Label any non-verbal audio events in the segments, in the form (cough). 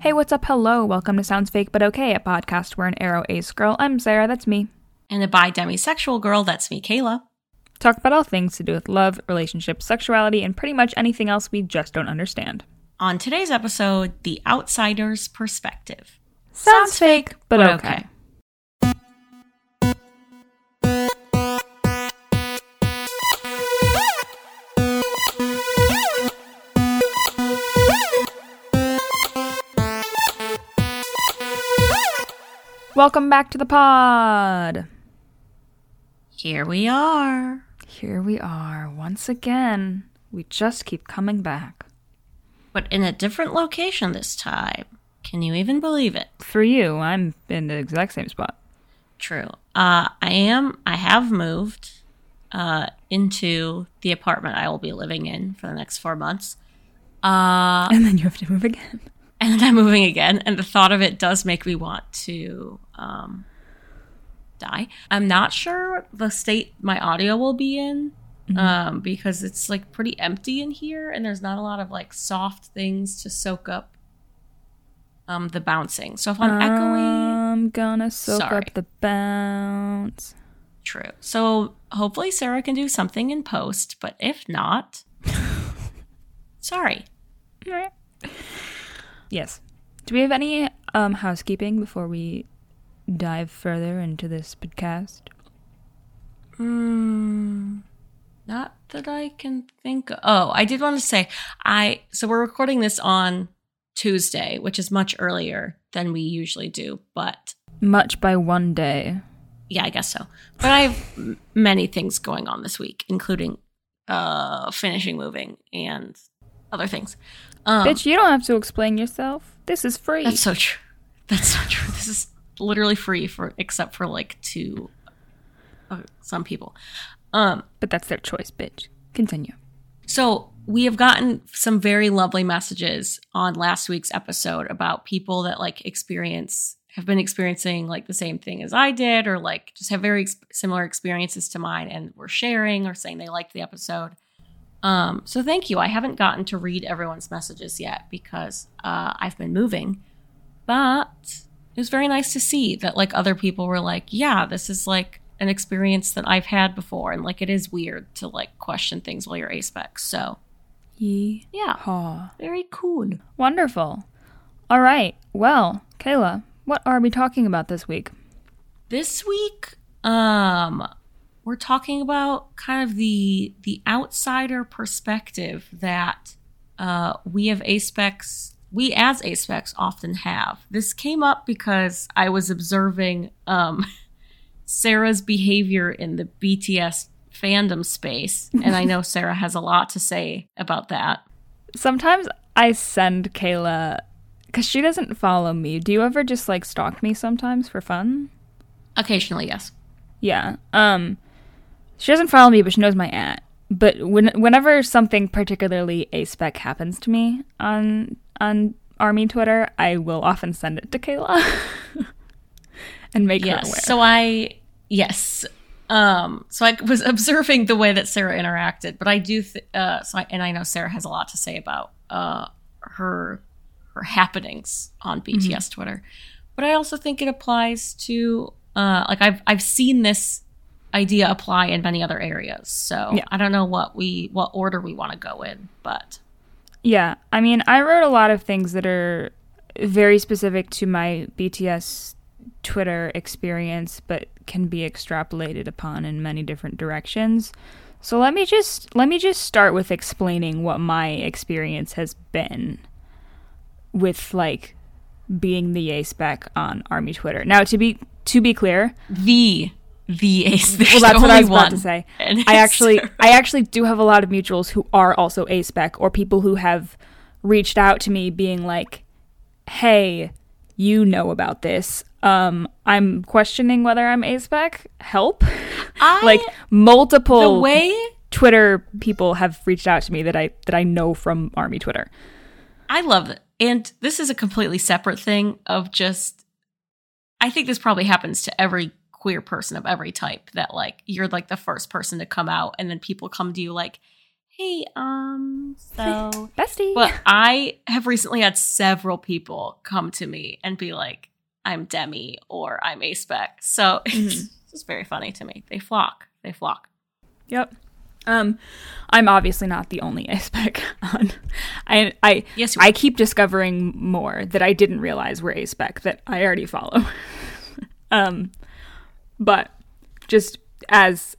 Hey, what's up? Hello. Welcome to Sounds Fake But Okay, a podcast where an aro ace girl, I'm Sarah, that's me, And a bi demisexual girl, that's me, Kayla. talk about all things to do with love, relationships, sexuality, and pretty much anything else we just don't understand. On today's episode, The Outsider's Perspective. Sounds fake, but okay. Welcome back to the pod. Here we are. Here we are once again. We just keep coming back. But in a different location this time. Can you even believe it? For you, I'm in the exact same spot. True. Uh, I am, I have moved uh, into the apartment I will be living in for the next four months. Uh, And then you have to move again. (laughs) and then I'm moving again, and the thought of it does make me want to um, die. I'm not sure the state my audio will be in um, because it's like pretty empty in here, and there's not a lot of like soft things to soak up um, the bouncing. So if I'm echoing, I'm gonna soak Sorry. up the bounce. true. So hopefully Sarah can do something in post, but if not, (laughs) sorry. Yes. Do we have any um, housekeeping before we dive further into this podcast? Hmm. Not that I can think. Oh, I did want to say I. So we're recording this on Tuesday, which is much earlier than we usually do. But Much by one day. yeah, I guess so. But I have many things going on this week, including uh finishing moving and other things. Um, Bitch, you don't have to explain yourself. This is free. That's so true. That's so true. This is literally free for except for like to uh, some people. Um. but that's their choice, bitch. Continue. So we have gotten some very lovely messages on last week's episode about people that like experience have been experiencing like the same thing as I did, or like just have very ex- similar experiences to mine, and were sharing or saying they liked the episode. Um, so thank you. I haven't gotten to read everyone's messages yet because uh, I've been moving, but it was very nice to see that like other people were like, yeah, this is like an experience that I've had before, and like it is weird to like question things while you're aspec. So Yee yeah, very cool. Wonderful. All right. Well, Kayla, what are we talking about this week? This week, um, we're talking about kind of the the outsider perspective that uh, we have aspecs we as aspecs often have. This came up because I was observing um, (laughs) Sarah's behavior in the BTS fandom space, and I know (laughs) Sarah has a lot to say about that. Sometimes I send Kayla because she doesn't follow me. Do you ever just like stalk me sometimes for fun? Occasionally, yes. Yeah. Um, she doesn't follow me, but she knows my at. But when whenever something particularly aspec happens to me on on Army Twitter, I will often send it to Kayla (laughs) and make her aware. Yes. So I yes. Um so I was observing the way that Sarah interacted, but I do th- uh so I, and I know Sarah has a lot to say about uh her her happenings on BTS Twitter. But I also think it applies to uh like I've I've seen this idea apply in many other areas. So Yeah. I don't know what we what order we want to go in, but Yeah, I mean, I wrote a lot of things that are very specific to my BTS Twitter experience, but can be extrapolated upon in many different directions. So let me just let me just start with explaining what my experience has been with like being the aspec on Army Twitter. Now, to be to be clear, the the (laughs) ace there's well, that's what I was about to say. I actually. (laughs) I actually do have a lot of mutuals who are also aspec, or people who have reached out to me being like, "Hey, you know about this. Um, I'm questioning whether I'm aspec. Help!" (laughs) I, like the multiple way Twitter people have reached out to me that I that I know from Army Twitter. I love it. And this is a completely separate thing of just I think this probably happens to every queer person of every type that like you're like the first person to come out and then people come to you like, hey, um, so Bestie. But I have recently had several people come to me and be like, I'm Demi or I'm aspec. So (laughs) it's just very funny to me. They flock. They flock. Yep. Um, I'm obviously not the only aspec on. I I Yes, I keep discovering more that I didn't realize were aspec that I already follow. (laughs) um, but just as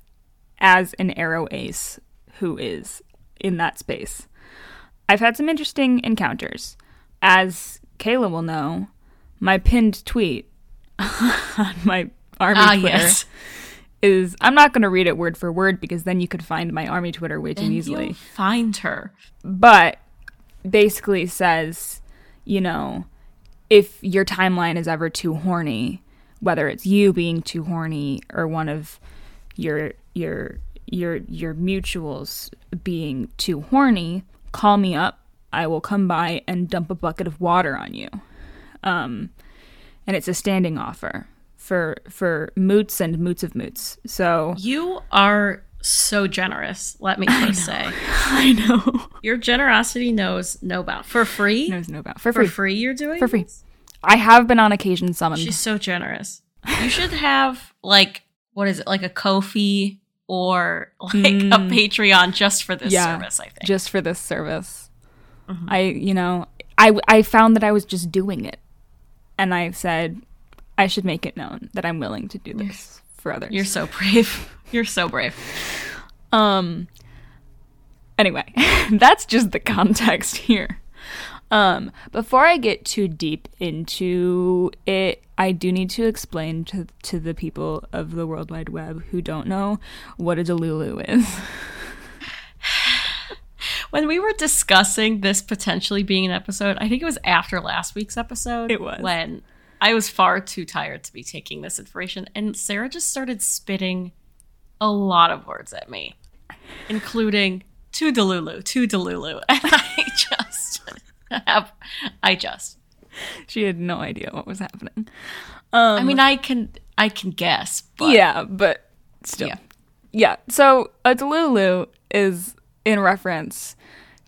as an aro ace who is in that space, I've had some interesting encounters. As Kayla will know, my pinned tweet (laughs) on my army Ah, Twitter yes. is I'm not going to read it word for word because then you could find my army Twitter way too And easily. find her. But basically says, you know, if your timeline is ever too horny, whether it's you being too horny or one of your your your your mutuals being too horny, call me up. I will come by and dump a bucket of water on you. Um, and it's a standing offer for for moots and moots of moots. So You are so generous, let me (laughs) first say. (laughs) I know Your generosity knows no bound. For free? knows no about for For free. free, you're doing For free. this? I have been on occasion summoned. She's so generous. You should have like what is it, like a Ko-fi or like a Patreon just for this Mm. Yeah, service, I think. just for this service. I, you know, I I found that I was just doing it, and I said I should make it known that I'm willing to do this for others. You're so brave. (laughs) You're so brave. Um. Anyway, (laughs) that's just the context here. Um, before I get too deep into it, I do need to explain to to the people of the World Wide Web who don't know what a Delulu is. (sighs) When we were discussing this potentially being an episode, I think it was after last week's episode. It was. When I was far too tired to be taking this information, and Sarah just started spitting a lot of words at me, including to Delulu, to Delulu. (laughs) And I just I just, She had no idea what was happening. I mean, I can, I can guess, but yeah, but still. Yeah. Yeah. So a Delulu is in reference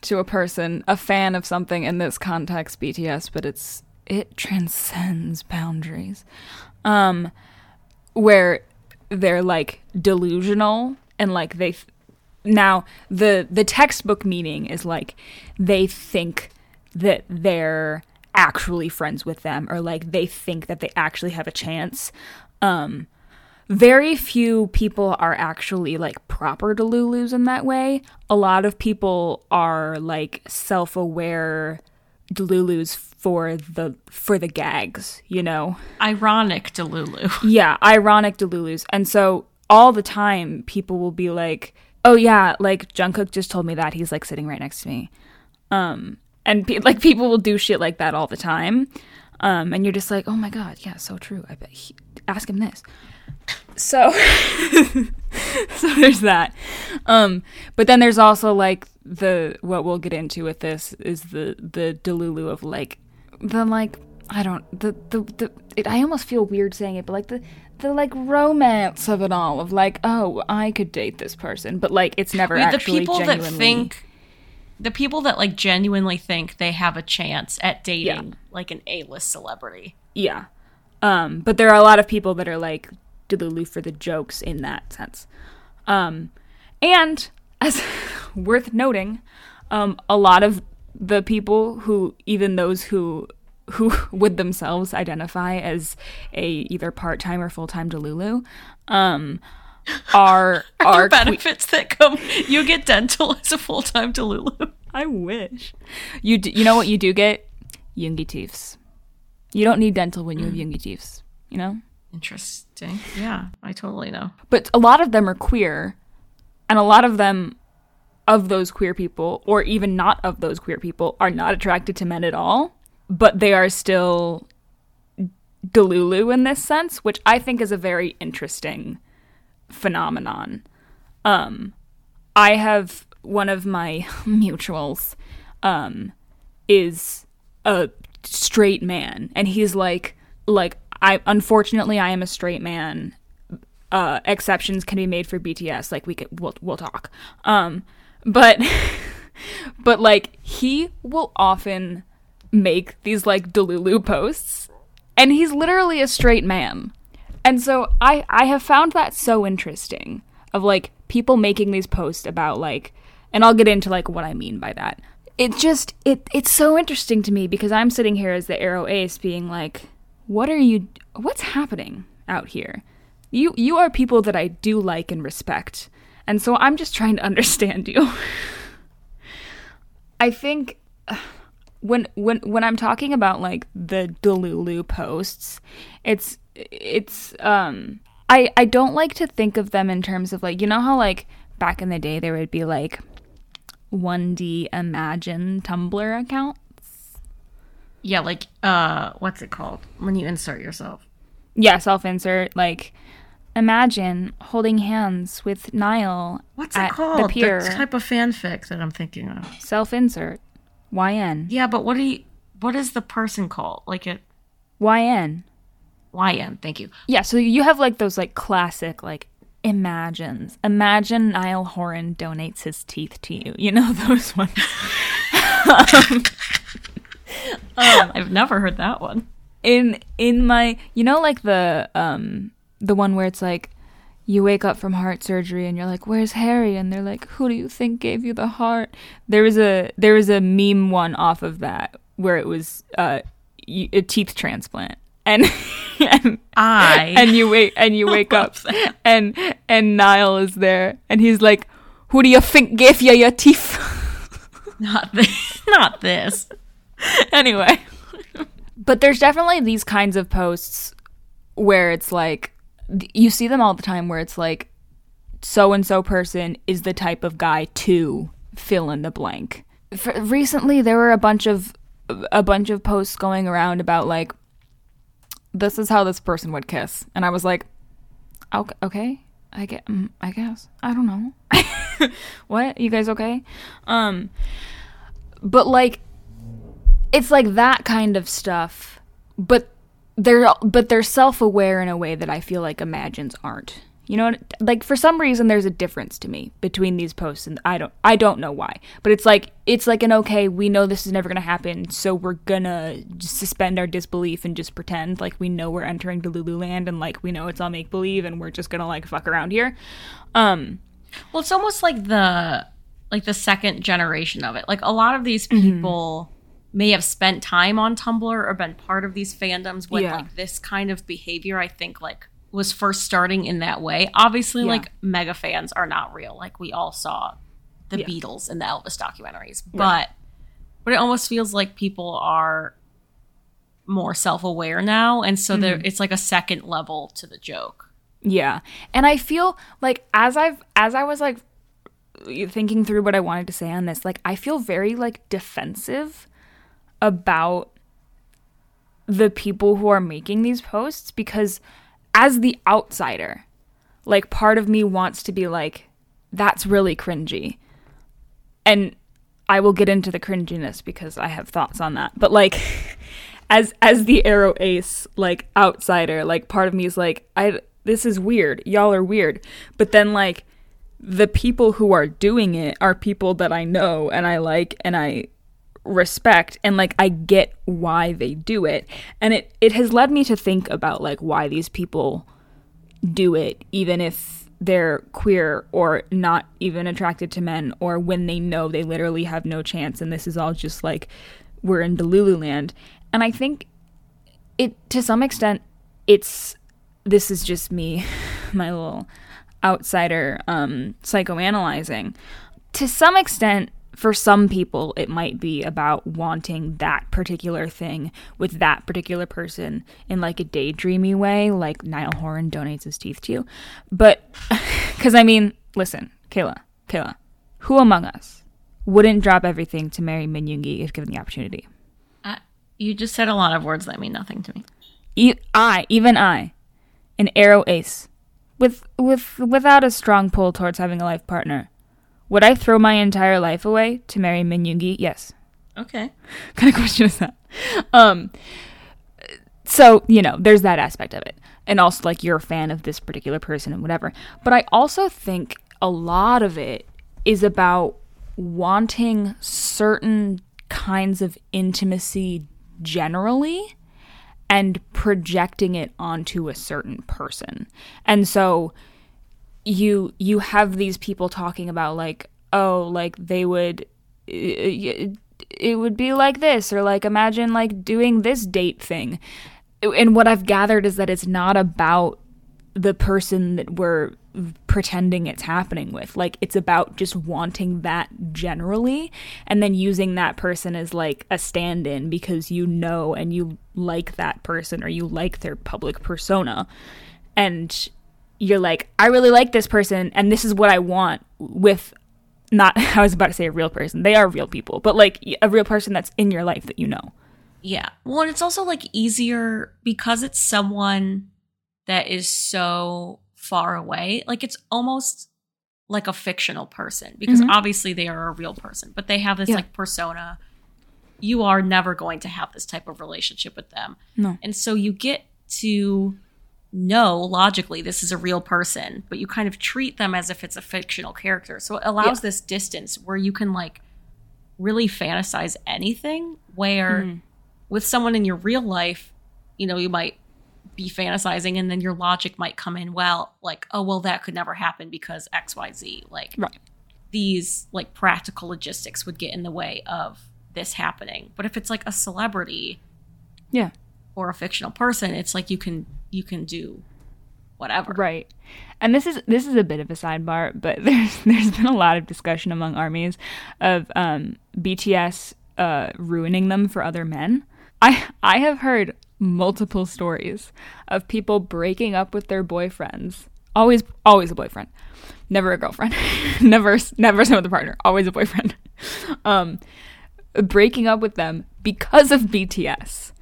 to a person, a fan of something in this context, BTS, but it's it transcends boundaries. Um where they're like delusional and like they th- now the the textbook meaning is like they think that they're actually friends with them or like they think that they actually have a chance um very few people are actually like proper delulus in that way a lot of people are like self-aware delulus for the for the gags you know ironic Delulu. (laughs) yeah, ironic Delulus. And so all the time people will be like, "Oh yeah, like Jungkook just told me that. He's like sitting right next to me." Um and pe- like people will do shit like that all the time. Um and you're just like, "Oh my god, yeah, so true. I bet he, ask him this." So (laughs) so there's that. Um but then there's also like the what we'll get into with this is the the Delulu of like the like I don't the the the it, I almost feel weird saying it, but like the the like romance of it all of like oh I could date this person, but like it's never I mean, the actually people that think the people that like genuinely think they have a chance at dating like an A-list celebrity. yeah, um, but there are a lot of people that are like Delulu for the jokes in that sense, um, and as (laughs) worth noting, um, a lot of the people who even those who (laughs) who would themselves identify as a either part-time or full-time Delulu um are (laughs) Are are there que- benefits that come? You get dental as a full time Delulu. I wish. You you know what you do get? Yoongi teeths. You don't need dental when you have mm. Yoongi teeths, you know? Interesting. Yeah, I totally know. But a lot of them are queer, and a lot of them of those queer people or even not of those queer people are not attracted to men at all, but they are still delulu in this sense, which I think is a very interesting phenomenon. Um I have one of my (laughs) mutuals um is a straight man and he's like like I unfortunately I am a straight man. Uh exceptions can be made for BTS like we could we'll, we'll talk. Um but (laughs) but like he will often make these like delulu posts and he's literally a straight man and so i i have found that so interesting of like people making these posts about like and i'll get into like what i mean by that. It just it it's so interesting to me because i'm sitting here as the aro ace being like what are you what's happening out here? You you are people that i do like and respect. And so i'm just trying to (laughs) understand you. I think (sighs) when when when I'm talking about like the Delulu posts, it's it's um I I don't like to think of them in terms of like you know how like back in the day there would be like 1D Imagine Tumblr accounts. Yeah, like uh what's it called? When you insert yourself. Yeah, self insert like imagine holding hands with Niall. What's it called? The pier. The type of fanfic that I'm thinking of. Self insert. YN. Yeah, but what do you what is the person called? Like it YN. YN, thank you. Yeah, so you have like those like classic like imagines. Imagine Niall Horan donates his teeth to you. You know (laughs) those ones. (laughs) um, um, I've never heard that one. In in my you know like the um the one where it's like you wake up from heart surgery and you're like where's harry and they're like who do you think gave you the heart there was a there was a meme one off of that where it was uh, a teeth transplant and and I (laughs) and you wake and you wake up (laughs) and and Niall is there and he's like, "Who do you think gave you your teeth?" (laughs) Not this. Not this. anyway, but there's definitely these kinds of posts where it's like you see them all the time where it's like so and so person is the type of guy to fill in the blank. For, recently there were a bunch of a bunch of posts going around about like this is how this person would kiss and I was like okay, I get mm, I guess. I don't know. (laughs) what? You guys okay? Um but like it's like that kind of stuff but they're but they're self-aware in a way that I feel like imagines aren't. You know, like for some reason there's a difference to me between these posts and I don't I don't know why. But it's like it's like an okay, we know this is never going to happen, so we're going to suspend our disbelief and just pretend like we know we're entering Delulu land and like we know it's all make believe and we're just going to like fuck around here. Um well, it's almost like the like the second generation of it. Like a lot of these mm-hmm. people mm-hmm may have spent time on Tumblr or been part of these fandoms when yeah. like this kind of behavior I think like was first starting in that way. Obviously yeah. like mega fans are not real. Like we all saw the yeah. Beatles and the Elvis documentaries. But but it almost feels like people are more self-aware now and so mm-hmm. there it's like a second level to the joke. Yeah. And I feel like as I've as I was like thinking through what I wanted to say on this, like I feel very like defensive about the people who are making these posts because as the outsider, like part of me wants to be like, that's really cringy. And I will get into the cringiness because I have thoughts on that. But like (laughs) as as the aro ace, like outsider, like part of me is like, I this is weird. Y'all are weird. But then like the people who are doing it are people that I know and I like and I respect and like I get why they do it. And it it has led me to think about like why these people do it even if they're queer or not even attracted to men or when they know they literally have no chance and this is all just like we're in Delulu land. And I think it to some extent it's this is just me, (laughs) my little outsider um psychoanalyzing. To some extent for some people, it might be about wanting that particular thing with that particular person in like a daydreamy way, like Niall Horan donates his teeth to you. But, (laughs) because I mean, listen, Kayla, Kayla, who among us wouldn't drop everything to marry Min Yoongi if given the opportunity? Uh, you just said a lot of words that mean nothing to me. E- I, even I, an aro ace, with with without a strong pull towards having a life partner would I throw my entire life away to marry Min Yoongi? Yes. Okay. What (laughs) kind of question is that? Um, so you know, there's that aspect of it, and also like you're a fan of this particular person and whatever. But I also think a lot of it is about wanting certain kinds of intimacy generally and projecting it onto a certain person. And so you you have these people talking about like oh like they would it, would be like this or like imagine like doing this date thing. And what I've gathered is that it's not about the person that we're pretending it's happening with. Like it's about just wanting that generally and then using that person as like a stand in because you know and you like that person or you like their public persona. And you're like, I really like this person and this is what I want with not (laughs) I was about to say a real person. They are real people, but like a real person that's in your life that you know. Yeah. Well, and it's also like easier because it's someone that is so far away. Like it's almost like a fictional person because mm-hmm. obviously they are a real person, but they have this yeah. like persona. You are never going to have this type of relationship with them. No. And so you get to know logically this is a real person, but you kind of treat them as if it's a fictional character. So it allows yeah. this distance where you can like really fantasize anything where mm. with someone in your real life, you know, you might be fantasizing and then your logic might come in well like oh well that could never happen because xyz like right. these like practical logistics would get in the way of this happening but if it's like a celebrity yeah or a fictional person it's like you can you can do whatever right and this is this is a bit of a sidebar but (laughs) there's there's been a lot of discussion among armies of um bts uh ruining them for other men i i have heard multiple stories of people breaking up with their boyfriends. Always, always a boyfriend, never a girlfriend, (laughs) never, never some other partner. Always a boyfriend. (laughs) Um, breaking up with them because of BTS.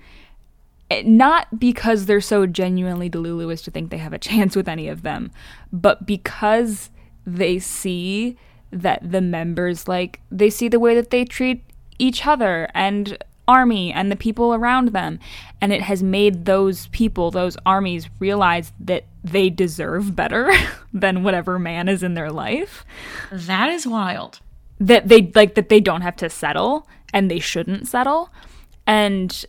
Eh, not because they're so genuinely delulu as to think they have a (laughs) chance with any of them, but because they see that the members like they see the way that they treat each other and army and the people around them. And it has made those people, those armies, realize that they deserve better (laughs) than whatever man is in their life. That is wild. That they like that they don't have to settle and they shouldn't settle. And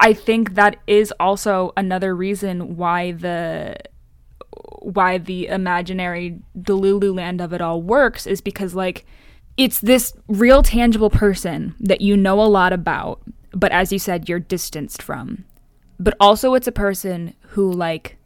I think that is also another reason why the why the imaginary Delulu land of it all works is because like it's this real tangible person that you know a lot about, but as you said, you're distanced from. But also, it's a person who, like,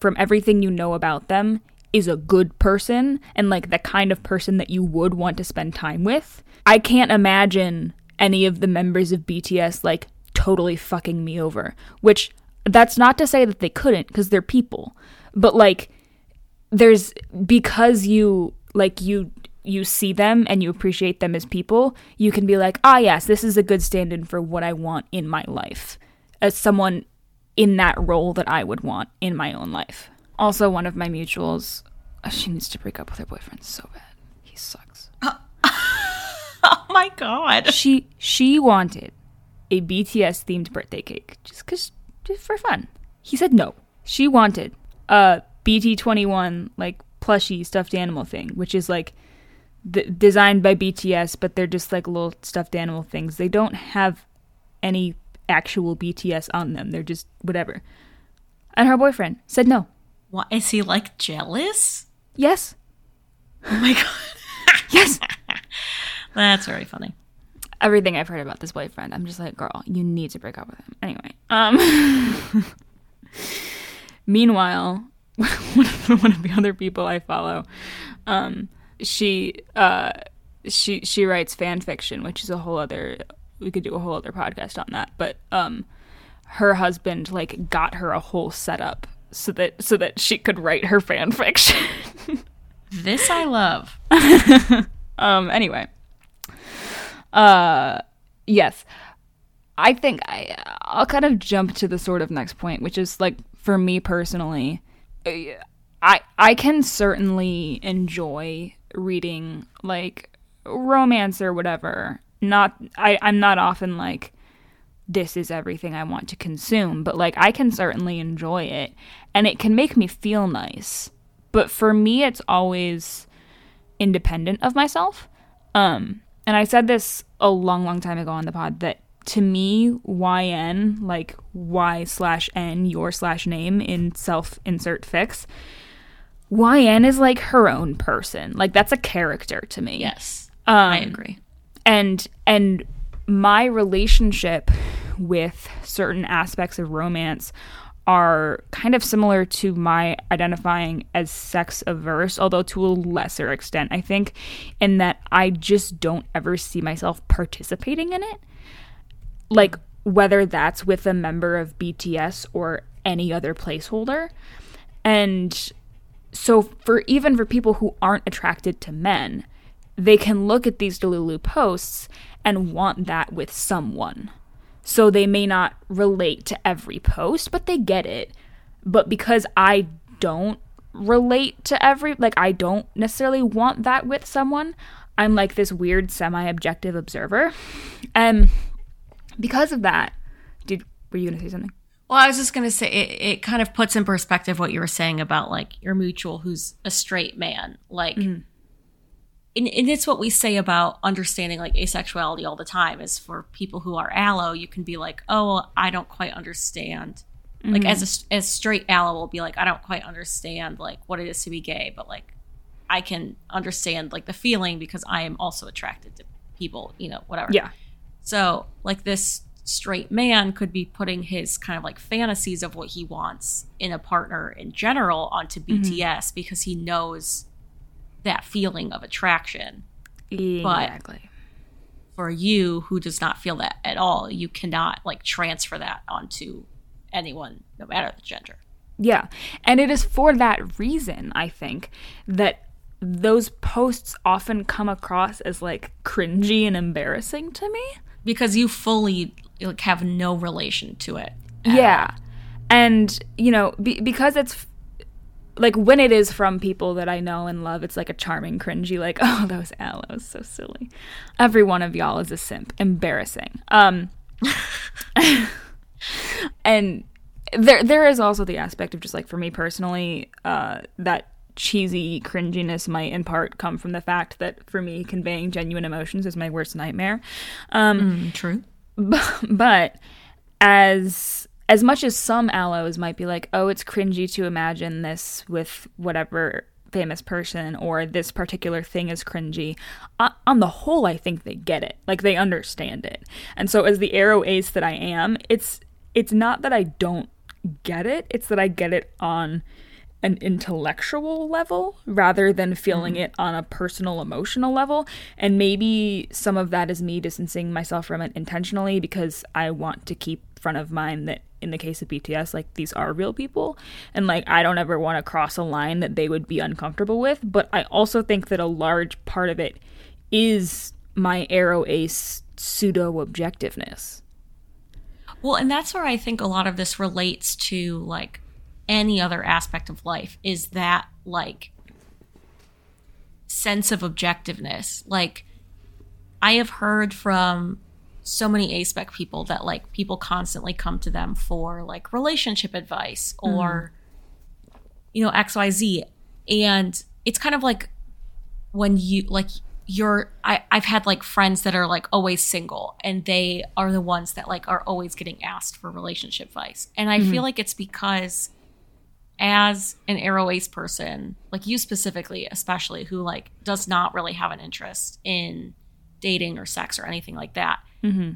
from everything you know about them, is a good person and, like, the kind of person that you would want to spend time with. I can't imagine any of the members of BTS, like, totally fucking me over, which that's not to say that they couldn't, because they're people. But, like, there's because you, like, you you see them and you appreciate them as people, you can be like, ah, yes, this is a good stand in for what I want in my life, as someone in that role that I would want in my own life. Also, one of my mutuals, uh, she needs to break up with her boyfriend so bad. He sucks. (laughs) oh my god. She she wanted a BTS themed birthday cake just cuz just for fun. He said no. She wanted a BT21 like plushy stuffed animal thing, which is like designed by BTS, but they're just like little stuffed animal things. They don't have any actual BTS on them. They're just whatever. And her boyfriend said no. What is he like jealous? Yes. Oh my (laughs) god. yes. That's very funny. Everything I've heard about this boyfriend, I'm just like, girl, you need to break up with him. Anyway, um (laughs) Meanwhile, (laughs) one of the other people I follow, um, she uh she she writes fan fiction, which is a whole other we could do a whole other podcast on that. But um her husband like got her a whole setup so that so that she could write her fan fiction. (laughs) this I love. um anyway. Uh yes. I think I I'll kind of jump to the sort of next point, which is like for me personally, I I can certainly enjoy reading like romance or whatever. Not I, I'm not often like this is everything I want to consume, but like I can certainly enjoy it and it can make me feel nice. But for me it's always independent of myself. Um, and I said this a long, long time ago on the pod that to me, YN, like Y slash N, your slash name in self insert fics, YN is like her own person. Like that's a character to me. Yes. Um, I agree. and and my relationship with certain aspects of romance are kind of similar to my identifying as sex averse although to a lesser extent i think in that i just don't ever see myself participating in it. Like whether that's with a member of bts or any other placeholder. And so for even for people who aren't attracted to men they can look at these delulu posts and want that with someone so they may not relate to every post but they get it. But because i don't relate to every like i don't necessarily want that with someone i'm like this weird semi-objective observer. And because of that did were you gonna say something? Well, I was just gonna say it, it kind of puts in perspective what you were saying about like your mutual who's a straight man. Like mm-hmm. And, and it's what we say about understanding like asexuality all the time is for people who are allo, you can be like, Oh, I don't quite understand. Like as a mm-hmm. as straight allo will be like, I don't quite understand like what it is to be gay, but like I can understand like the feeling because I am also attracted to people, you know, whatever. yeah So, like this straight man could be putting his kind of like fantasies of what he wants in a partner in general onto mm-hmm. BTS because he knows that feeling of attraction. exactly For you who does not feel that at all, you cannot like transfer that onto anyone, no matter the gender. Yeah. And it is for that reason, I think, that those posts often come across as like cringy and embarrassing to me. Because you fully like have no relation to it. Yeah. And, you know, be- because it's like when it is from people that I know and love, it's like a charming, cringy, like, (laughs) oh, those allos, so silly. Every one of y'all is a simp. Embarrassing. Um, (laughs) and there there is also the aspect of just like for me personally uh that cheesy cringiness might in part come from the fact that for me conveying genuine emotions is my worst nightmare um true. (laughs) but as as much as some allos might be like oh it's cringy to imagine this with whatever famous person or this particular thing is cringy uh, on the whole i think they get it. Like they understand it. And so as the aro ace that i am it's it's not that i don't get it. It's that i get it on an intellectual level rather than feeling it on a personal emotional level. And maybe some of that is me distancing myself from it intentionally because i want to keep front of mind that in the case of bts like these are real people and like i don't ever want to cross a line that they would be uncomfortable with but i also think that a large part of it is my aro ace pseudo objectiveness Well, and that's where I think a lot of this relates to like any other aspect of life is that like sense of objectiveness. Like I have heard from so many A-spec people that like people constantly come to them for like relationship advice mm-hmm. or you know XYZ and it's kind of like when you like you're I, I've had like friends that are like always single and they are the ones that like are always getting asked for relationship advice. And I feel mm-hmm. like it's because as an aro ace person, like you specifically, especially who like does not really have an interest in dating or sex or anything like that, Mm-hmm.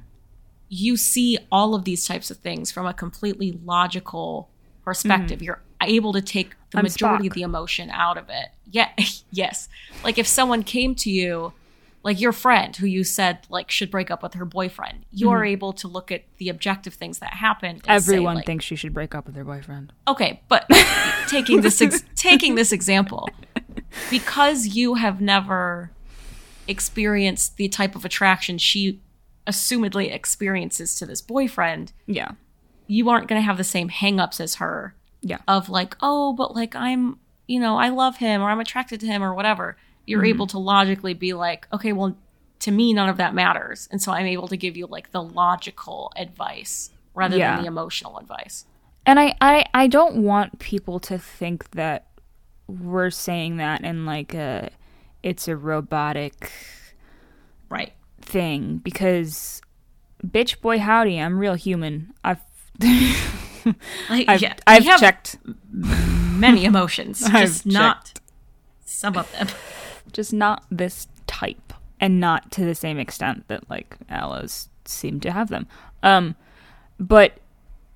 you see all of these types of things from a completely logical perspective. Mm-hmm. You're able to take the I'm majority of the emotion out of it. Yeah, (laughs) yes. Like if someone came to you, like your friend who you said like should break up with her boyfriend, you're mm-hmm. able to look at the objective things that happened. and say, everyone like, thinks she should break up with her boyfriend okay but (laughs) taking this ex- taking this example because you have never experienced the type of attraction she assumedly experiences to this boyfriend yeah you aren't going to have the same hangups as her yeah of like oh but like i'm you know i love him or i'm attracted to him or whatever you're Mm-hmm. able to logically be like okay well to me none of that matters and so i'm able to give you like the logical advice rather Yeah. than the emotional advice And I, I, I don't want people to think that we're saying that in like a it's a robotic Right. Thing because bitch boy howdy i'm real human. I've (laughs) Like, i've, yeah, I've checked. many emotions, (laughs) just not some of them. just not this type and not to the same extent that like allos seem to have them. Um but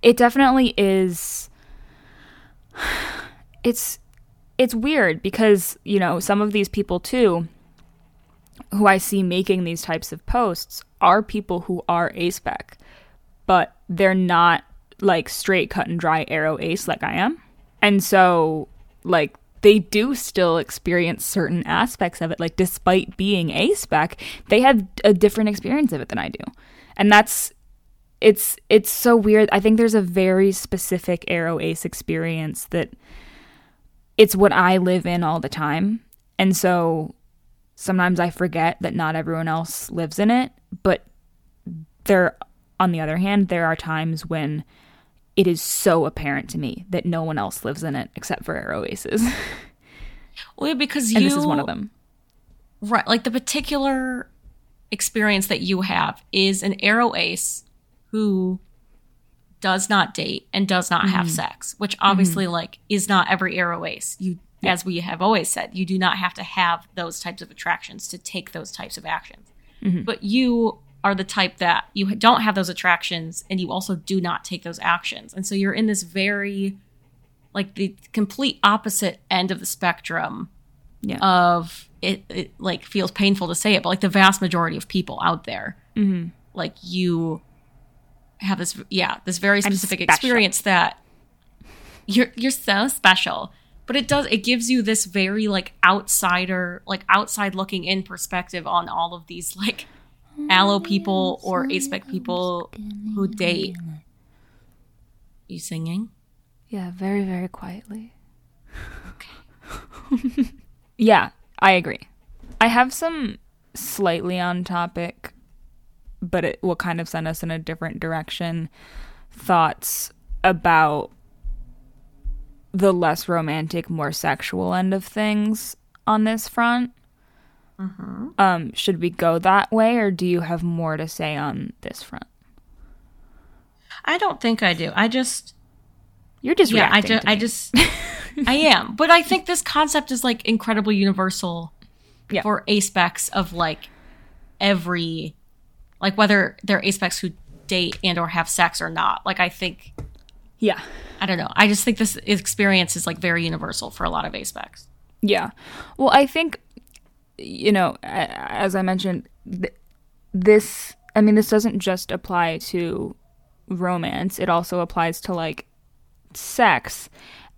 it definitely is (sighs) it's it's weird because you know some of these people too who i see making these types of posts are people who are aspec but they're not like straight cut and dry aro ace like i am. And so like they do still experience certain aspects of it. Like despite being aspec they have a different experience of it than i do. And that's it's it's so weird. I think there's a very specific aro ace experience that it's what i live in all the time. And so sometimes i forget that not everyone else lives in it but there on the other hand there are times when it is so apparent to me that no one else lives in it except for aro aces (laughs) Well, because you and this is one of them Right. Like the particular experience that you have is an aro ace who does not date and does not have mm-hmm. sex, which obviously mm-hmm. like is not every aro ace. You as we have always said, you do not have to have those types of attractions to take those types of actions. But you are the type that you don't have those attractions and you also do not take those actions. And so you're in this very like the complete opposite end of the spectrum yeah of it, it like feels painful to say it but like the vast majority of people out there Mm-hmm. like you have this yeah this very specific experience that you're you're so special but it does it gives you this very like outsider like outside looking in perspective on all of these like allo people or aspec people who date you singing Yeah, very, very quietly. Okay. (laughs) Yeah, I agree. I have some slightly on topic, but it will kind of send us in a different direction. Thoughts about the less romantic, more sexual end of things on this front. Um, should we go that way, or do you have more to say on this front? i don't think i do i just You're just yeah i just i (laughs) just i am but i think this concept is like incredibly universal Yeah. for aspecs of like every like whether they're aspecs who date and or have sex or not like i think yeah. i don't know i just think this experience is like very universal for a lot of aspecs Yeah. Well, I think, you know, as I mentioned, th- this, I mean, this doesn't just apply to romance, it also applies to like sex.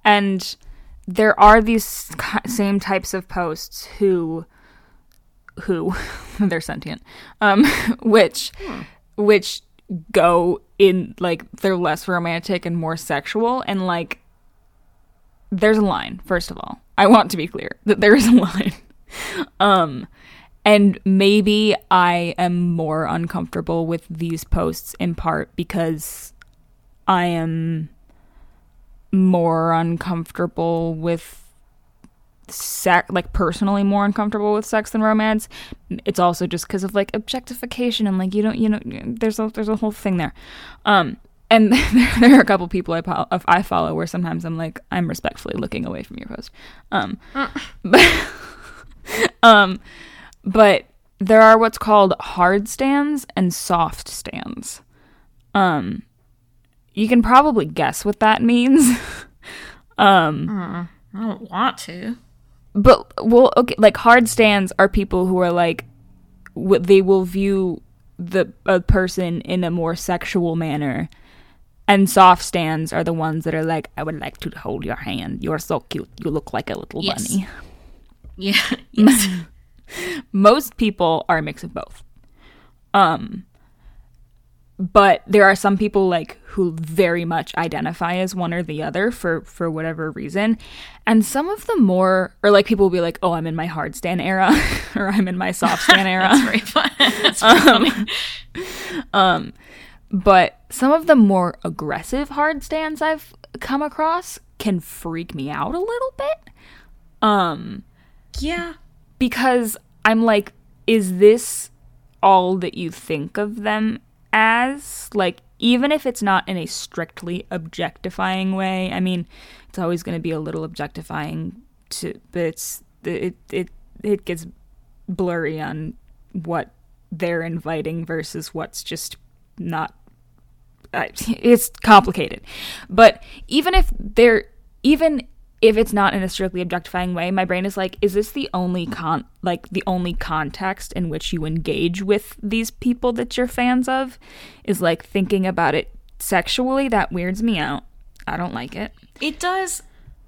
And there are these same types of posts who, who, (laughs) they're sentient, um, (laughs) which, which go in like they're less romantic and more sexual and like there's a line first of all. I want to be clear (laughs) that there is a line. (laughs) Um and maybe i am more uncomfortable with these posts in part because i am more uncomfortable with sex like personally more uncomfortable with sex than romance it's also just because of like objectification and like you don't you know there's a there's a whole thing there. Um and (laughs) there, there are a couple people I, pol- I follow where sometimes I'm like I'm respectfully looking away from your post. Um (laughs) but um but there are what's called hard stans and soft stans. Um you can probably guess what that means. (laughs) Um i don't want to but well okay like hard stans are people who are like w- they will view the a person in a more sexual manner. And soft stans are the ones that are like i would like to hold your hand. You're so cute. You look like a little Yes. bunny. Yeah. (laughs) Yes. (laughs) Most people are a mix of both. Um but there are some people like who very much identify as one or the other for for whatever reason. And some of the more or like people will be like oh i'm in my hard stan era (laughs) or i'm in my soft stan (laughs) era. That's very fun. (laughs) That's very funny. but some of the more aggressive hard stans i've come across can freak me out a little bit. Um yeah. because I'm like, is this all that you think of them as. Like, even if it's not in a strictly objectifying way. I mean, it's always going to be a little objectifying to, but it's it it it gets blurry on what they're inviting versus what's just not it's complicated. But even if they're even if it's not in a strictly objectifying way, my brain is like, is this the only con like the only context in which you engage with these people that you're fans of? Is like thinking about it sexually, that weirds me out. I don't like it. It does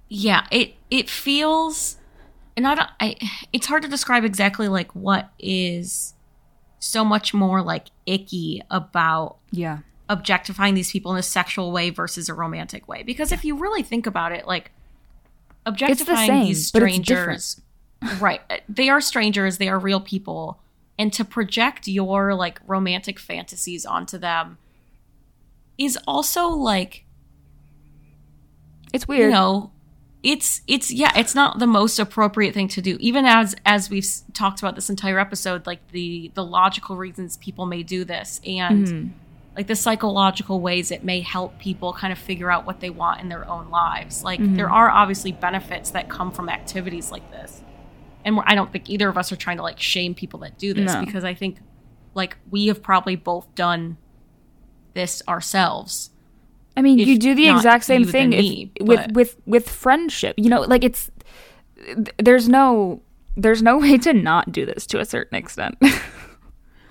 yeah, it it feels and I don't I it's hard to describe exactly like what is so much more like icky about Yeah. objectifying these people in a sexual way versus a romantic way. Because if you really think about it, like objectifying same, these strangers, right? They are strangers. They are real people, and to project your like romantic fantasies onto them is also like It's weird. you know it's it's yeah it's not the most appropriate thing to do even as as we've talked about this entire episode like the the logical reasons people may do this and Mm-hmm. Like the psychological ways it may help people kind of figure out what they want in their own lives like Mm-hmm. there are obviously benefits that come from activities like this and we're, i don't think either of us are trying to like shame people that do this No. because i think like we have probably both done this ourselves I mean, you do the exact same thing if, me, with with with friendship. You know, like it's there's no there's no way to not do this to a certain extent. (laughs)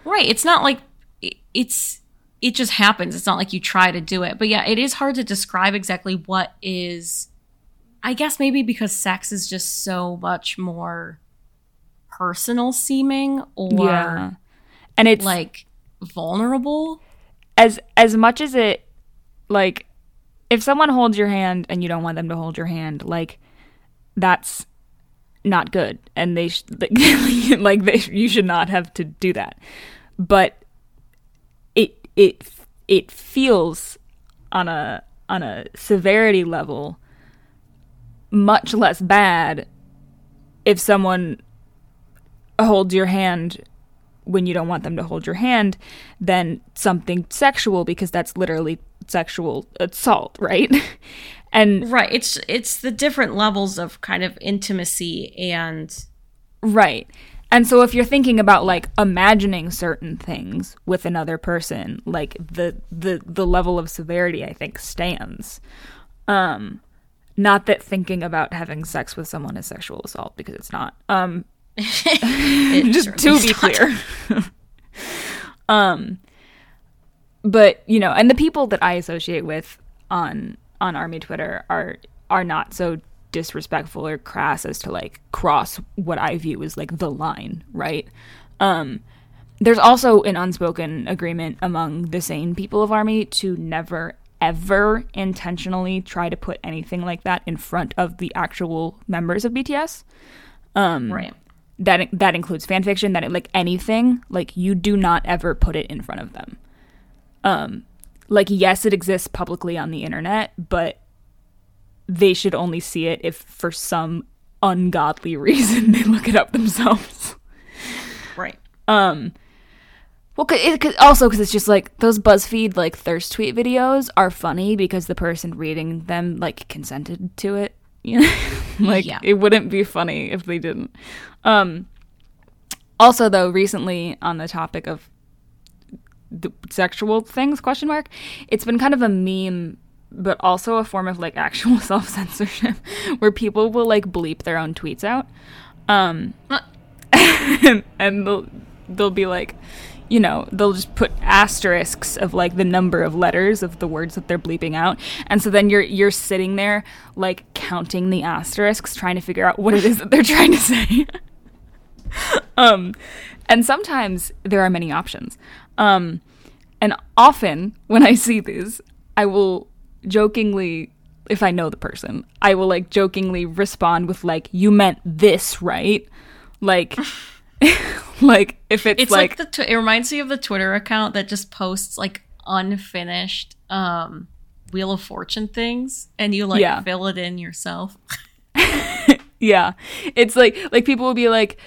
Right. It's not like it- it's it just happens. It's not like you try to do it. But yeah, it is hard to describe exactly what is I guess maybe because sex is just so much more personal seeming or and it's like vulnerable. as as much as it like if someone holds your hand and you don't want them to hold your hand, like that's not good, and they sh- (laughs) like, like they you should not have to do that. But it it feels on a on a severity level much less bad if someone holds your hand when you don't want them to hold your hand than something sexual because that's literally sexual assault, right? (laughs) and Right. It's it's the different levels of kind of intimacy and right. And so if you're thinking about like imagining certain things with another person, like the the the level of severity I think stands. Um not that thinking about having sex with someone is sexual assault because it's not. Um (laughs) it (laughs) just to be clear. (laughs) um, but you know, and the people that I associate with on on Army Twitter are are not so disrespectful or crass as to like cross what I view as like the line, right? Um, there's also an unspoken agreement among the sane people of Army to never ever intentionally try to put anything like that in front of the actual members of BTS Um, Right. that that includes fan fiction that like anything like you do not ever put it in front of them um like yes it exists publicly on the internet but they should only see it if for some ungodly (laughs) reason they look it up themselves Right. um well, cause it, cause also because it's just like those BuzzFeed like thirst tweet videos are funny because the person reading them like consented to it. (laughs) You know, like Yeah. it wouldn't be funny if they didn't. Um, also, though, recently on the topic of the sexual things question mark, it's been kind of a meme, but also a form of like actual (laughs) self censorship where people will like bleep their own tweets out. Um, and, (laughs) and they'll they'll be like you know they'll just put asterisks of like the number of letters of the words that they're bleeping out. And so then you're you're sitting there like counting the asterisks trying to figure out what it is that they're (laughs) trying to say. Um and sometimes there are many options. Um and often when i see these i will jokingly if i know the person i will like jokingly respond with like you meant this right like (laughs) (laughs) like if it's, It's like, the tw- it reminds me of the Twitter account that just posts like unfinished um Wheel of Fortune things and you like Yeah. fill it in yourself. (laughs) yeah it's like like people will be like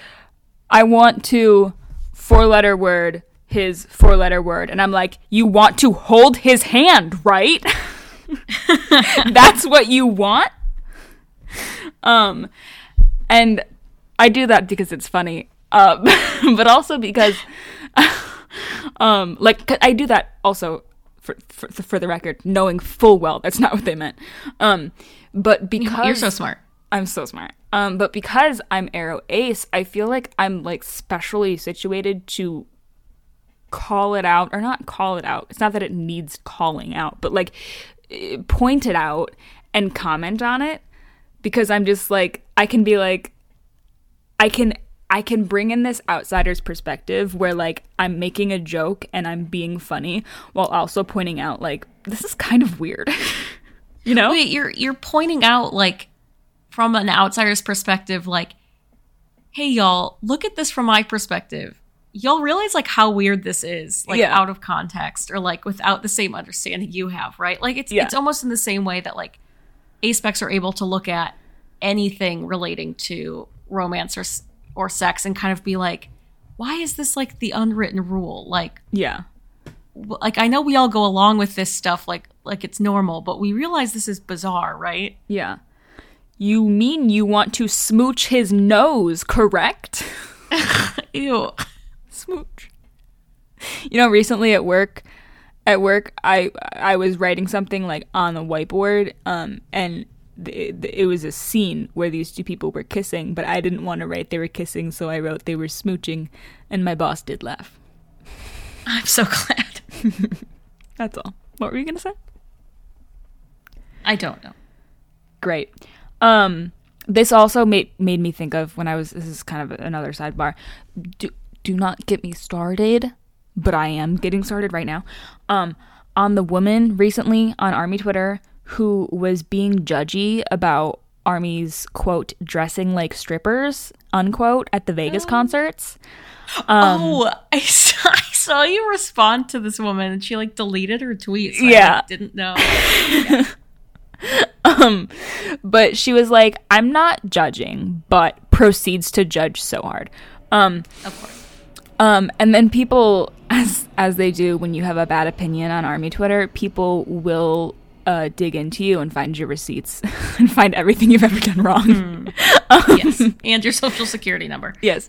i want to four letter word, his four letter word. And I'm like, you want to hold his hand, right? (laughs) That's what you want? Um, and I do that because it's funny, uh, (laughs) but also because, (laughs) um, like I do that also for, for for the record, knowing full well that's not what they meant. Um, but because You're so smart. I'm so smart. Um, but because I'm aro ace, I feel like I'm like specially situated to call it out or not call it out. It's not that it needs calling out, but like point it out and comment on it because I'm just like I can be like I can I can bring in this outsider's perspective where like I'm making a joke and I'm being funny while also pointing out like this is kind of weird. (laughs) you know? Wait, you're you're pointing out like from an outsider's perspective, like, hey y'all, look at this from my perspective. Y'all realize like how weird this is, like Yeah. out of context or like without the same understanding you have, right? Like it's Yeah. it's almost in the same way that like aspecs are able to look at anything relating to romance or or sex and kind of be like, why is this like the unwritten rule? Like Yeah. like I know we all go along with this stuff like like it's normal, but we realize this is bizarre, right? Yeah. You mean you want to smooch his nose, correct? (laughs) Ew. Smooch. You know, recently at work, at work, I I was writing something like on the whiteboard, um, and th- th- it was a scene where these two people were kissing, but I didn't want to write they were kissing, so I wrote they were smooching, and my boss did laugh. (laughs) I'm so glad. (laughs) That's all. What were you gonna say? I don't know. Great. Um, this also made made me think of when I was. This is kind of another sidebar. Do do not get me started, but I am getting started right now. Um, on the woman recently on Army Twitter who was being judgy about Army's quote dressing like strippers unquote at the Vegas concerts. oh, I saw, (laughs) I saw you respond to this woman and she like deleted her tweet. So I, Yeah. like, didn't know. (laughs) Um, but she was like, "I'm not judging," but proceeds to judge so hard. Um, Of course. Um, and then people, (laughs) as as they do when you have a bad opinion on Army Twitter, people will uh, dig into you and find your receipts (laughs) and find everything you've ever done wrong. (laughs) Yes. and your social security number. yes,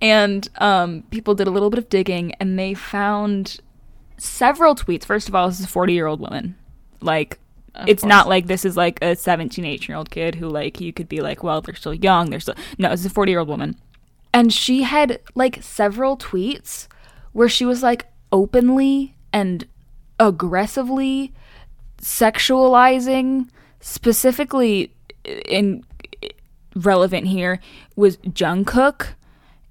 and um, people did a little bit of digging and they found several tweets. First of all, this is a forty year old woman. Like, it's course. not like this is like a 17, 18 year old kid who like you could be like, well, they're still young. They're still no. It's a forty year old woman and she had like several tweets where she was like openly and aggressively sexualizing specifically in relevant here was Jungkook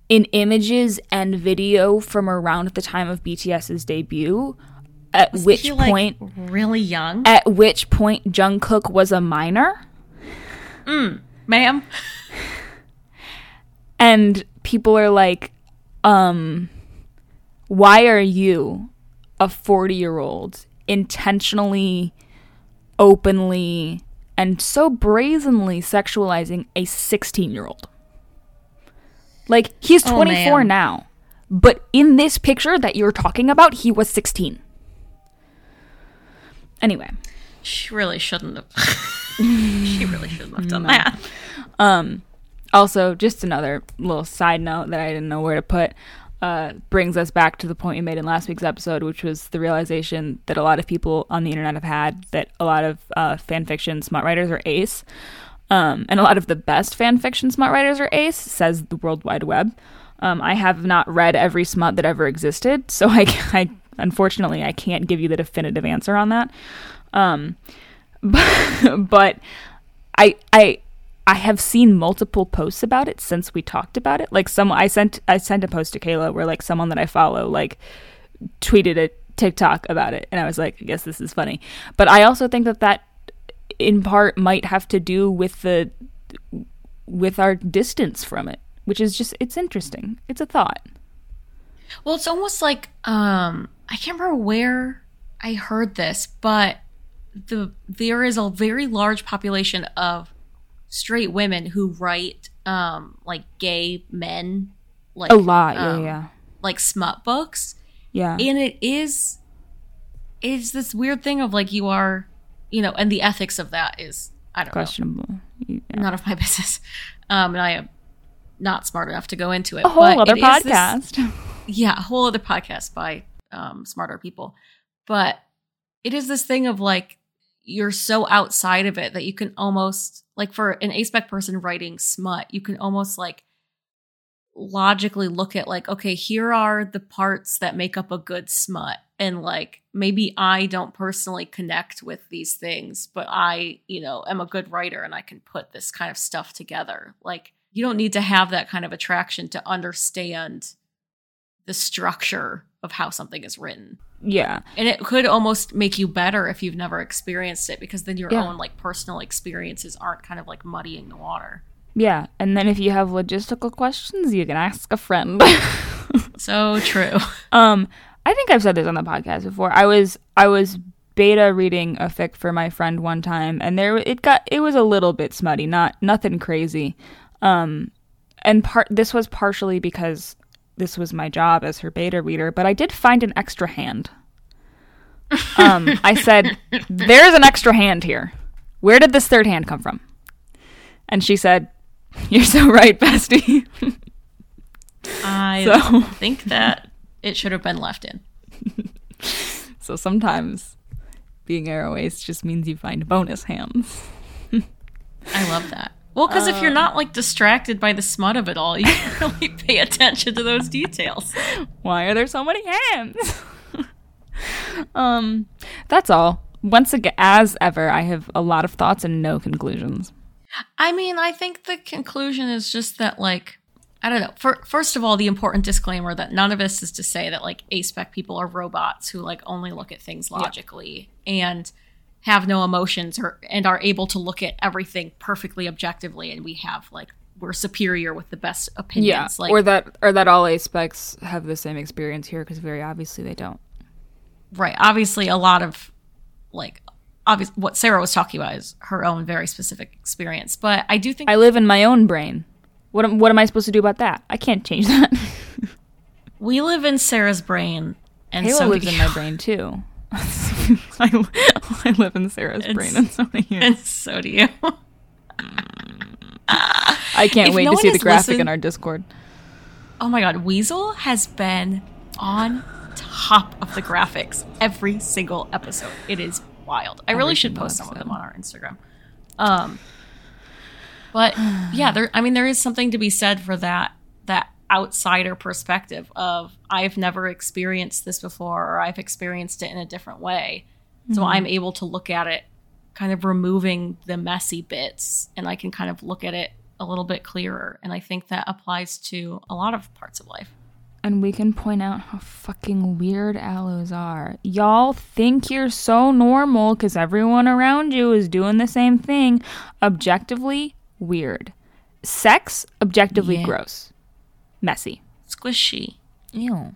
in images and video from around the time of BTS's debut at which She, like, point really young, at which point Jungkook was a minor mm ma'am. And people are like um why are you a 40 year old intentionally openly and so brazenly sexualizing a 16 year old like he's Oh, 24 man. now but in this picture that you're talking about he was 16 anyway She really shouldn't have. (laughs) she really shouldn't have done that. Um, also, just another little side note that I didn't know where to put uh, brings us back to the point we made in last week's episode, which was the realization that a lot of people on the internet have had that a lot of uh, fan fiction smut writers are ace. Um, and a lot of the best fan fiction smut writers are ace, says the World Wide Web. Um, I have not read every smut that ever existed, so (laughs) I, I unfortunately I can't give you the definitive answer on that. Um, but, (laughs) but I I I have seen multiple posts about it since we talked about it. Like some I sent I sent a post to Kayla where like someone that I follow like tweeted a TikTok about it and I was like, I guess this is funny. But I also think that that in part might have to do with the with our distance from it, which is just it's interesting. It's a thought. Well, it's almost like um I can't remember where I heard this, but the there is a very large population of straight women who write um like gay men like A lot, yeah, um, yeah. like smut books. Yeah. And it is it's this weird thing of like you are, you know, and the ethics of that is I don't know. questionable. You- yeah. None of my (laughs) business. Um and I am not smart enough to go into it. A whole but other it is this- podcast. (laughs) yeah, a whole other podcast by um, smarter people. But it is this thing of like you're so outside of it that you can almost like for an aspec person writing smut, you can almost like logically look at like okay, here are the parts that make up a good smut and like maybe I don't personally connect with these things, but I, you know, am a good writer and I can put this kind of stuff together. Like you don't need to have that kind of attraction to understand the structure of how something is written. Yeah. And it could almost make you better if you've never experienced it because then your Yeah. own like personal experiences aren't kind of like muddying the water. Yeah. And then if you have logistical questions, you can ask a friend. (laughs) (laughs) So true. um, I think I've said this on the podcast before. I was I was beta reading a fic for my friend one time and there it got it was a little bit smutty, not nothing crazy. Um and part this was partially because this was my job as her beta reader, but I did find an extra hand. Um, (laughs) I said, "There's an extra hand here. Where did this third hand come from?" And she said, (laughs) "You're so right, bestie." I So- think that it should have been left in. (laughs) so sometimes being aro ace just means you find bonus hands. I love that. Well, because if you're not like distracted by the smut of it all, you can (laughs) really pay attention to those details. Why are there so many hands? (laughs) um, that's all. Once again, as ever, I have a lot of thoughts and no conclusions. I mean, I think the conclusion is just that, like, I don't know. For, first of all, the important disclaimer that none of this is to say that, like, aspec people are robots who, like, only look at things logically and have no emotions or and are able to look at everything perfectly objectively and we have, like, we're superior with the best opinions. like, or that or that all aspecs have the same experience here because very obviously they don't. right. Obviously, a lot of, like, obvious what Sarah was talking about is her own very specific experience. But I do think I live in my own brain. What am, what am I supposed to do about that? I can't change (laughs) that. we live in Sarah's brain. And Halo so lives in my brain too. (laughs) I, I live in Sarah's brain, and so do you. and so do you. I can't If wait no to see the graphic in our Discord. Oh my god, Weasel has been on top of the graphics every single episode. It is wild. I really should post some of them on our Instagram. Um but yeah, there I mean there is something to be said for that that outsider perspective of I've never experienced this before or I've experienced it in a different way. So mm-hmm. I'm able to look at it kind of removing the messy bits and I can kind of look at it a little bit clearer and I think that applies to a lot of parts of life. and we can point out how fucking weird allos are. Y'all think you're so normal because everyone around you is doing the same thing. Objectively, weird. Sex, objectively Yeah. gross. Messy. Squishy. Ew.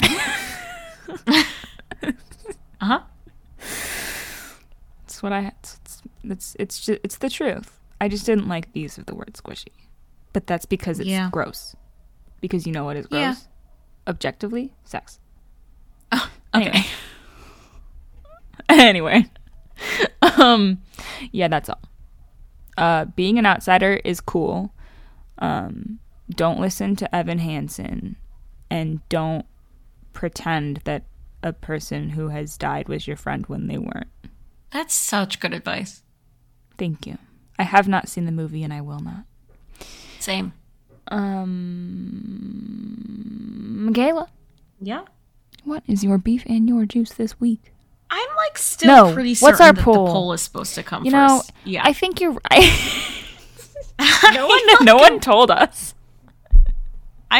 (laughs) Uh-huh. It's what I. It's it's it's, it's, just, it's the truth. I just didn't like the use of the word squishy, but that's because it's Yeah. gross. Because you know what is gross? Yeah. Objectively, sex. (laughs) Okay. (laughs) anyway um yeah that's all uh being an outsider is cool um don't listen to evan hansen and don't pretend that a person who has died was your friend when they weren't That's such good advice. thank you i have not seen the movie and i will not Same. um michaela Yeah. what is your beef and your juice this week I'm like still No, pretty what's our that poll? the poll is supposed to come you first. know yeah. i think you're right (laughs) (laughs) no one no (laughs) one told us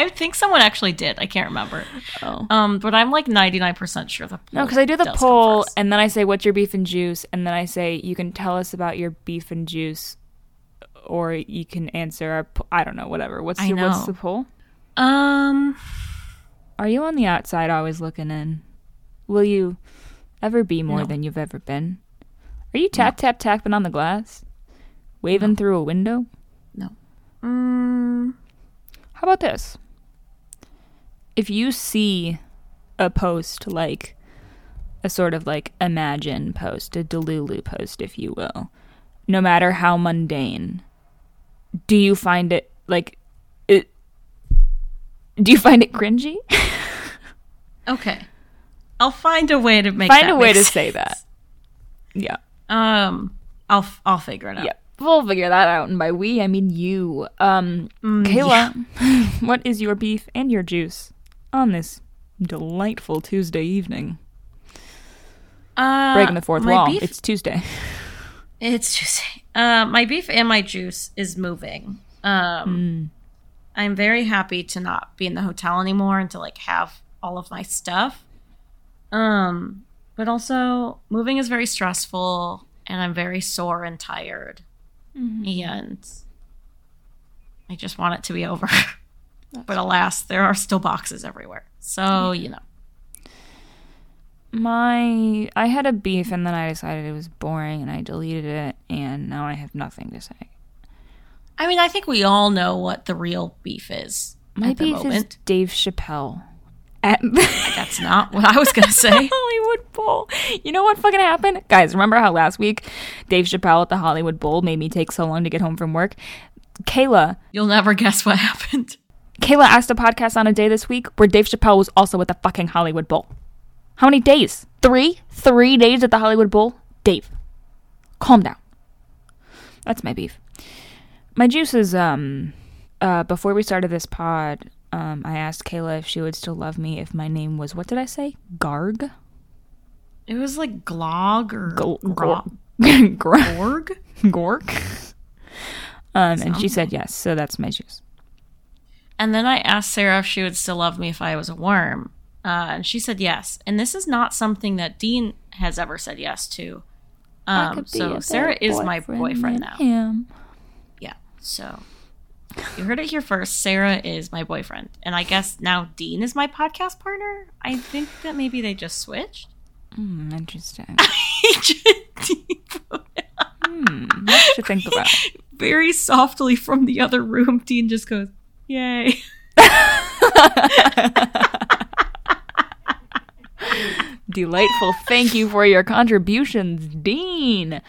I think someone actually did. I can't remember. oh Um, but I'm like 99% sure the poll No, because I do the poll and then I say, "What's your beef and juice?" and then I say, "You can tell us about your beef and juice," or you can answer our. po- I don't know, whatever. What's your, what's the poll? Um, Are you on the outside, always looking in? Will you ever be more No. than you've ever been? Are you tap tap tapping on the glass, waving through a window? no. Mm, How about this? If you see a post like a sort of like imagine post, a Delulu post, if you will, no matter how mundane, do you find it like it? Do you find it cringy? (laughs) Okay. I'll find a way to make find a way to sense. (laughs) say that. Yeah. Um, I'll f- I'll figure it out. Yeah. We'll figure that out. And by we, I mean you. Um, Kayla, (laughs) what is your beef and your juice on this delightful Tuesday evening? Uh, Breaking the fourth wall. beef- It's Tuesday. It's just uh, my beef and my juice is moving. Um, I'm very happy to not be in the hotel anymore and to like have all of my stuff. Um, but also moving is very stressful, and I'm very sore and tired, and I just want it to be over. (laughs) but alas, there are still boxes everywhere. So you know, My, I had a beef and then I decided it was boring and I deleted it and now I have nothing to say. I mean, I think we all know what the real beef is. My at the beef is. Dave Chappelle. At (laughs) That's not what I was gonna say. (laughs) Hollywood Bowl. You know what fucking happened? Guys, remember how last week Dave Chappelle at the Hollywood Bowl made me take so long to get home from work? Kayla, You'll never guess what happened. Kayla asked a podcast on a day this week where Dave Chappelle was also at the fucking Hollywood Bowl. How many days? Three? Three days at the Hollywood Bowl? Dave, calm down. That's my beef. My juice is, um, uh, before we started this pod, um, I asked Kayla if she would still love me if my name was, what did I say? Garg? It was like glog or Go- gro- Gor- gorg. (laughs) Gork? (laughs) Um, and she said yes, so that's my juice. And then I asked Sarah if she would still love me if I was a worm. Uh, and she said yes. And this is not something that Dean has ever said yes to. Um, so Sarah is my boyfriend now. Him. Yeah. So you heard it here first. Sarah is my boyfriend. And I guess now Dean is my podcast partner. I think that maybe they just switched. Hmm, interesting. (laughs) (laughs) Hmm, much to think about. very softly from the other room, Dean just goes, Yay. (laughs) Delightful. Thank you for your contributions, Dean.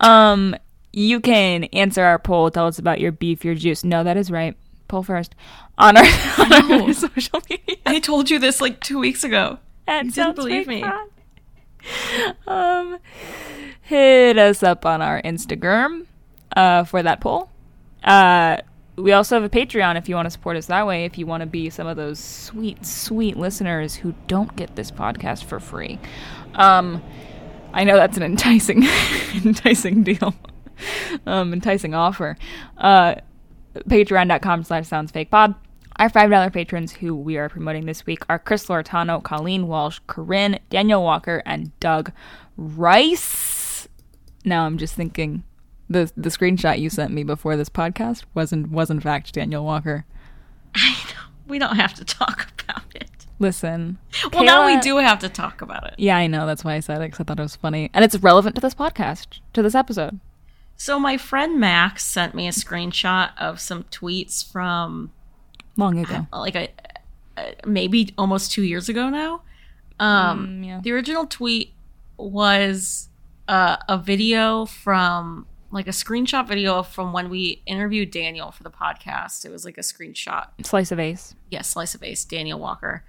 Um, you can answer our poll. Tell us about your beef, your juice. No, that is right. Poll first on our, (laughs) on our (laughs) social media. I told you this like two weeks ago. That You didn't believe me. fun. Um, hit us up on our Instagram uh, for that poll. Uh, we also have a Patreon if you want to support us that way. If you want to be some of those sweet, sweet listeners who don't get this podcast for free. Um, I know that's an enticing, (laughs) enticing deal, um, enticing offer. Uh, patreon.com slash sounds fake pod. Our $5 patrons who we are promoting this week are Chris Loretano, Colleen Walsh, Corinne, Daniel Walker, and Doug Rice. Now I'm just thinking the the screenshot you sent me before this podcast wasn't was in fact Daniel Walker. I know. We don't have to talk about it. Listen. Well, now we do have to talk about it. Yeah, I know. That's why I said it because I thought it was funny. And it's relevant to this podcast, to this episode. So, my friend Max sent me a screenshot of some tweets from Long ago. (sighs) like a, a maybe almost two years ago now. Um, Mm, yeah. The original tweet was uh, a video from like a screenshot video from when we interviewed Daniel for the podcast. It was like a screenshot. Slice of ace. Yes, Slice of Ace, Daniel Walker.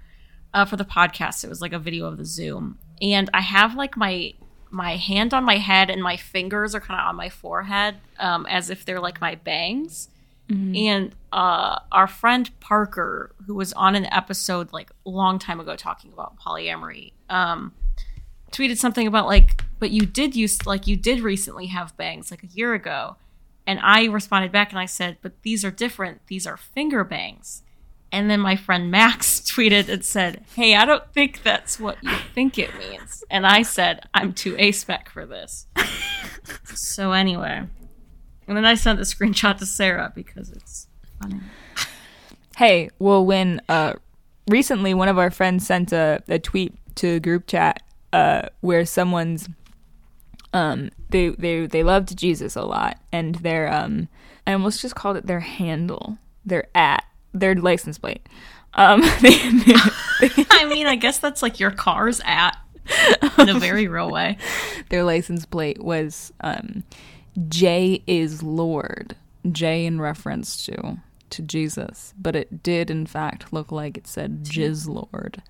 Uh, for the podcast, it was like a video of the Zoom, and I have like my my hand on my head and my fingers are kind of on my forehead, um, as if they're like my bangs. And uh, our friend Parker, who was on an episode like a long time ago talking about polyamory, um, tweeted something about like, but you did use like you did recently have bangs like a year ago, and I responded back and I said, but these are different. These are finger bangs. And then my friend Max (laughs) tweeted and said, Hey, I don't think that's what you think it means. And I said, I'm too aspec for this. (laughs) so, anyway. And then I sent the screenshot to Sarah because it's funny. Hey, well, when uh, recently one of our friends sent a, a tweet to group chat uh, where someone's um they they they loved Jesus a lot and their um I almost just called it their handle their at their license plate Um, (laughs) (laughs) I mean, I guess that's like your car's at in a very real way. (laughs) their license plate was um, J is Lord. J in reference to to Jesus, but it did in fact look like it said Jiz Lord.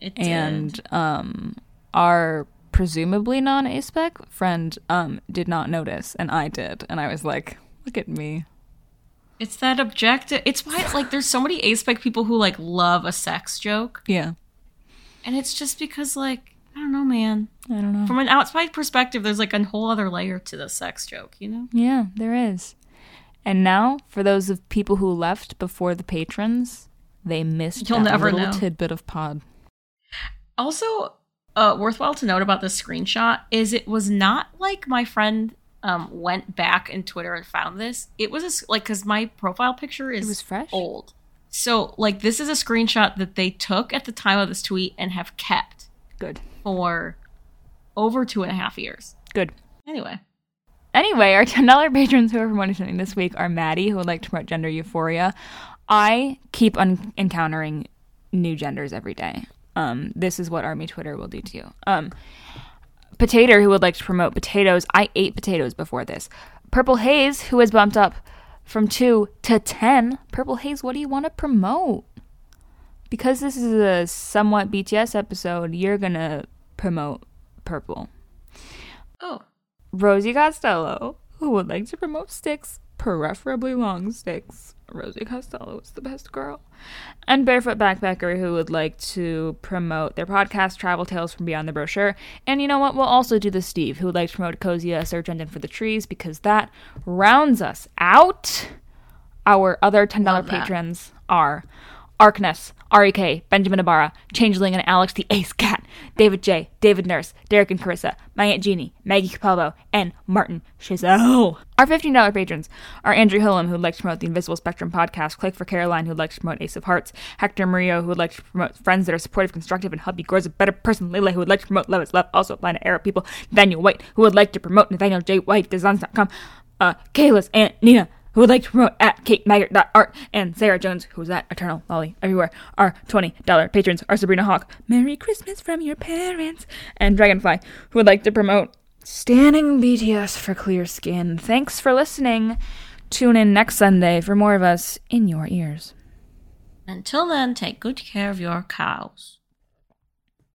It did. And um, our presumably non aspec friend um, did not notice, and I did, and I was like, "Look at me." it's that objective. It's why like there's so many aspec people who like love a sex joke, Yeah, and it's just because like I don't know, man. I don't know. From an outside perspective, there's like a whole other layer to the sex joke, you know? Yeah, there is. And now, for those of people who left before the patrons, they missed You'll that never little know. tidbit of pod. Also, uh, worthwhile to note about this screenshot is it was not like my friend um, went back in Twitter and found this. It was a like because my profile picture is was fresh? old. So like this is a screenshot that they took at the time of this tweet and have kept Good. for over two and a half years. Good. Anyway, Anyway, our (laughs) $10 patrons who are promoting something this week are Maddie, who would like to promote gender euphoria. I keep un- encountering new genders every day. Um, this is what Army Twitter will do to you. Um, Potato, who would like to promote potatoes. I ate potatoes before this. Purple Haze, who has bumped up from 2 to 10. Purple Haze, what do you want to promote? Because this is a somewhat BTS episode, you're going to promote Purple. oh, Rosie Costello, who would like to promote sticks, preferably long sticks. Rosie Costello is the best girl. And Barefoot Backpacker, who would like to promote their podcast, Travel Tales from Beyond the Brochure. And you know what? We'll also do the Steve, who would like to promote Ecosia, a search engine for the trees, because that rounds us out. Our other $10 Love that. patrons are Arkness, REK, Benjamin Ibarra, Changeling and Alex the Ace Cat, David J, David Nurse, Derek and Carissa, my Aunt Jeannie, Maggie Capalbo, and Martin Chazelle. Our $15 patrons are Andrew Hillam, who would like to promote the Invisible Spectrum podcast, Click for Caroline, who would like to promote Ace of Hearts, Hector Murillo, who would like to promote friends that are supportive, constructive, and help you grow as a better person, Leila, who would like to promote Love is Love, also applying to Arab people, Nathaniel White, who would like to promote Nathaniel J. White, Designs.com, uh, Kayla's Aunt Nina, who would like to promote at KateMaggart.art, and Sarah Jones, who's at Eternal Lolly everywhere. Our $20 patrons are Sabrina Hawk, Merry Christmas from your parents, and Dragonfly, who would like to promote Stanning BTS for Clear Skin. Thanks for listening. Tune in next Sunday for more of us in your ears. until then, take good care of your cows.